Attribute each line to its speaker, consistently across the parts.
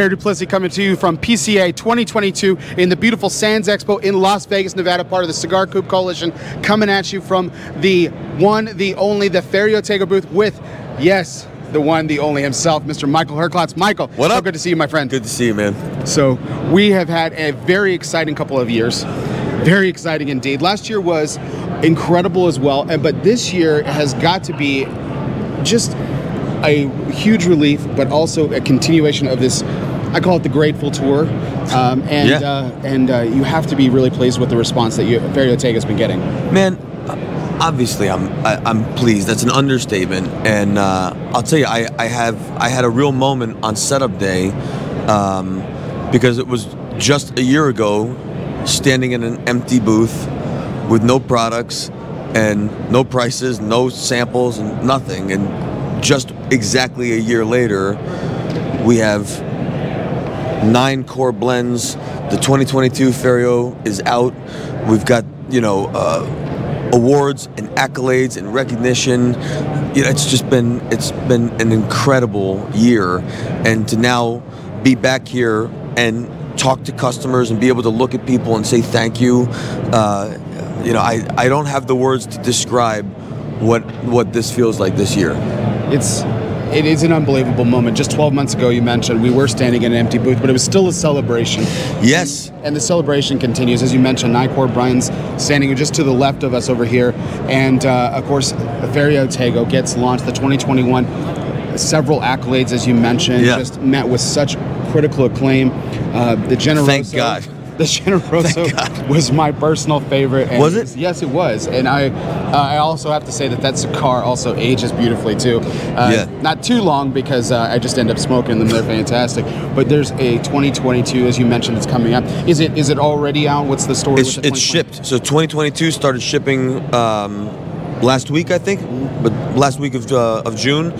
Speaker 1: Barry Duplessis coming to you from PCA 2022 in the beautiful Sands Expo in Las Vegas, Nevada, part of the Cigar Coop Coalition, coming at you from the one, the only, the Ferio Tego booth with, yes, the one, the only himself, Mr. Michael Herklots. Michael,
Speaker 2: What
Speaker 1: so
Speaker 2: up?
Speaker 1: good to see you, my friend.
Speaker 2: Good to see you, man.
Speaker 1: So we have had a very exciting couple of years. Very exciting indeed. Last year was incredible as well, and- but this year has got to be just a huge relief, but also a continuation of this. I call it the Grateful Tour, um, and
Speaker 2: Yeah.
Speaker 1: uh, and uh, you have to be really pleased with the response that you Ferio Tego's been getting.
Speaker 2: Man, obviously I'm I, I'm pleased. That's an understatement, and uh, I'll tell you, I, I have I had a real moment on setup day um, because it was just a year ago, standing in an empty booth with no products and no prices, no samples, and nothing, and just exactly a year later, we have nine core blends. The 2022 Ferio is out. We've got you know uh, awards and accolades and recognition. You know, it's just been it's been an incredible year, and to now be back here and talk to customers and be able to look at people and say thank you. Uh, you know, I, I don't have the words to describe what what this feels like this year.
Speaker 1: It's it is an unbelievable moment. Just 12 months ago, you mentioned we were standing in an empty booth, but it was still a celebration.
Speaker 2: Yes.
Speaker 1: And the celebration continues, as you mentioned. Nycor Brian's standing just to the left of us over here, and uh, of course, Ferio Tego gets launched. The 2021, several accolades, as you mentioned,
Speaker 2: Yeah.
Speaker 1: just met with such critical acclaim. Uh, the Generoso,
Speaker 2: Thank God.
Speaker 1: The Generoso was my personal favorite. and
Speaker 2: Was it?
Speaker 1: Yes, it was. And I, uh, I also have to say that that cigar also ages beautifully too. Uh,
Speaker 2: Yeah.
Speaker 1: Not too long because uh, I just end up smoking them. They're fantastic. But there's a 2022, as you mentioned, it's coming up. Is it is it already out? What's the story?
Speaker 2: It's,
Speaker 1: with the
Speaker 2: it's shipped. So 2022 started shipping um, last week, I think, but last week of, uh, of June.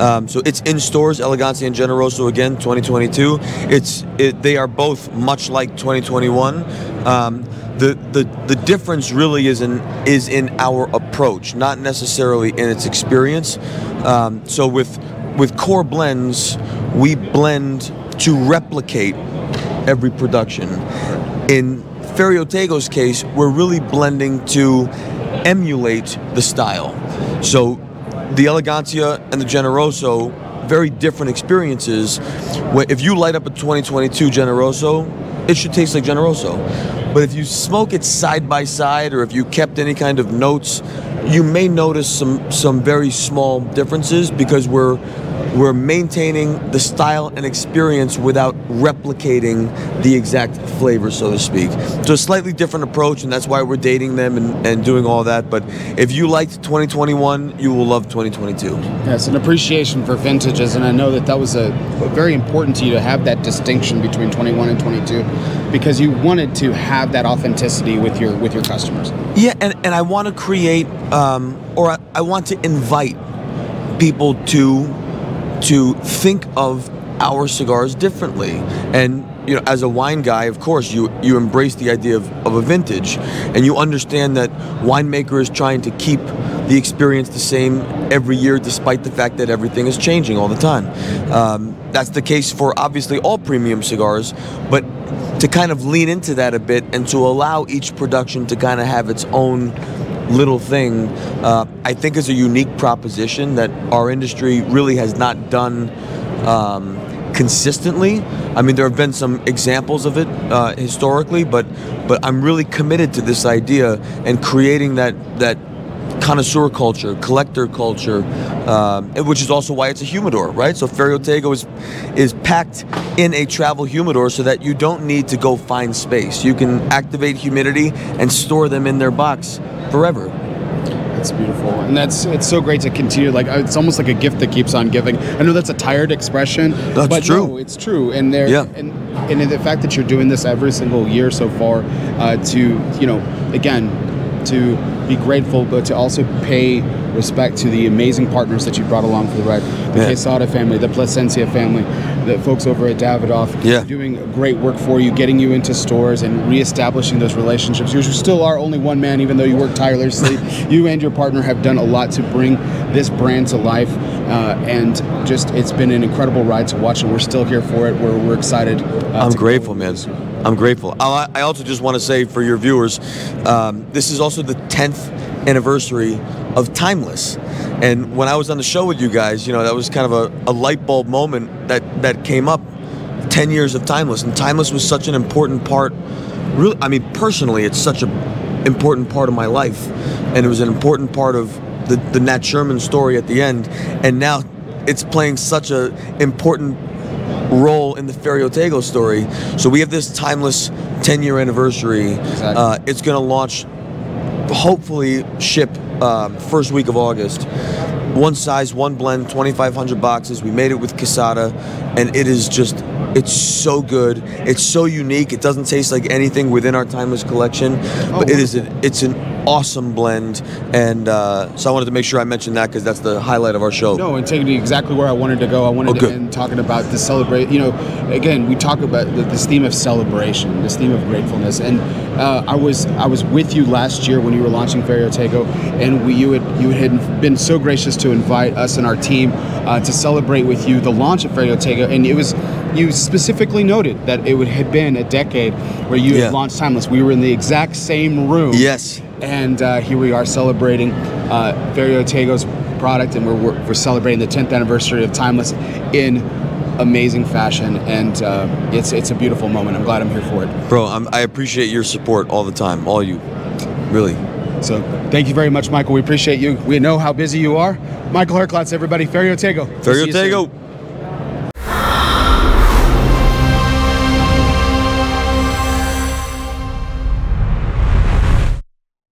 Speaker 2: Um, so it's in stores, Elegancia and Generoso again, 2022. It's it, they are both much like 2021. Um, the, the the difference really is in is in our approach, not necessarily in its experience. Um, so with with core blends, we blend to replicate every production. In Ferio Tego's case, we're really blending to emulate the style. So the Elegancia and the Generoso, very different experiences. If you light up a 2022 Generoso, it should taste like Generoso. But if you smoke it side by side, or if you kept any kind of notes, you may notice some some very small differences because we're we're maintaining the style and experience without replicating the exact flavor, so to speak. So a slightly different approach, and that's why we're dating them and, and doing all that. But if you liked 2021, you will love 2022.
Speaker 1: Yes, an appreciation for vintages, and I know that that was a, very important to you to have that distinction between 21 and 22, because you wanted to have that authenticity with your with your customers.
Speaker 2: Yeah, and, and I want to create, um, or I, I want to invite people to to think of our cigars differently. And you know, as a wine guy, of course, you you embrace the idea of, of a vintage, and you understand that winemaker is trying to keep the experience the same every year, despite the fact that everything is changing all the time. Um, that's the case for obviously all premium cigars, but to kind of lean into that a bit and to allow each production to kind of have its own little thing, uh, I think is a unique proposition that our industry really has not done um, consistently. I mean, there have been some examples of it uh, historically, but but I'm really committed to this idea and creating that that connoisseur culture, collector culture, um, which is also why it's a humidor, right? So Ferio Tego is is packed in a travel humidor so that you don't need to go find space. You can activate humidity and store them in their box forever.
Speaker 1: That's beautiful, and that's it's so great to continue. Like it's almost like a gift that keeps on giving. I know that's a tired expression,
Speaker 2: That's
Speaker 1: but
Speaker 2: true.
Speaker 1: no, it's true. And there,
Speaker 2: Yeah.
Speaker 1: and and the fact that you're doing this every single year so far, uh, to you know, again, to be grateful, but to also pay respect to the amazing partners that you brought along for the ride. The
Speaker 2: Yeah.
Speaker 1: Quesada family, the Plasencia family, the folks over at Davidoff,
Speaker 2: Yeah.
Speaker 1: doing great work for you, getting you into stores and reestablishing those relationships. You still are only one man, even though you work tirelessly. you and your partner have done a lot to bring this brand to life. Uh, and just it's been an incredible ride to watch, and we're still here for it. We're, we're excited. Uh,
Speaker 2: I'm grateful, man. I'm grateful. I I also just want to say for your viewers, um, this is also the 10th anniversary of Timeless. And when I was on the show with you guys, you know, that was kind of a, a light bulb moment that, that came up 10 years of Timeless. And Timeless was such an important part. Really, I mean, personally, it's such an important part of my life. And it was an important part of the, the Nat Sherman story at the end. And now it's playing such a important role in the Ferio Tego story. So we have this timeless 10 year anniversary.
Speaker 1: Exactly.
Speaker 2: Uh, it's going to launch, hopefully, ship um, first week of August. One size, one blend, 2,500 boxes. We made it with Quesada, and it is just, it's so good. It's so unique. It doesn't taste like anything within our timeless collection, but it is an, it's an awesome blend. And uh, so I wanted to make sure I mentioned that because that's the highlight of our show.
Speaker 1: No, and taking me exactly where I wanted to go. I wanted
Speaker 2: Oh,
Speaker 1: to end talking about the celebrate. You know, again, we talk about this theme of celebration, this theme of gratefulness, and uh, I was I was with you last year when you were launching Ferio Tego, and we you had you had been so gracious to invite us and our team uh, to celebrate with you the launch of Ferio Tego, and it was. You specifically noted that it would had been a decade where you
Speaker 2: Yeah.
Speaker 1: had launched Timeless. We were in the exact same room.
Speaker 2: Yes.
Speaker 1: And uh, here we are celebrating uh, Ferio Tego's product, and we're, we're, we're celebrating the 10th anniversary of Timeless in amazing fashion. And uh, it's it's a beautiful moment. I'm glad I'm here for it.
Speaker 2: Bro, I'm, I appreciate your support all the time, all you. Really.
Speaker 1: So thank you very much, Michael. We appreciate you. We know how busy you are. Michael Herklots, everybody. Ferio Tego. We'll see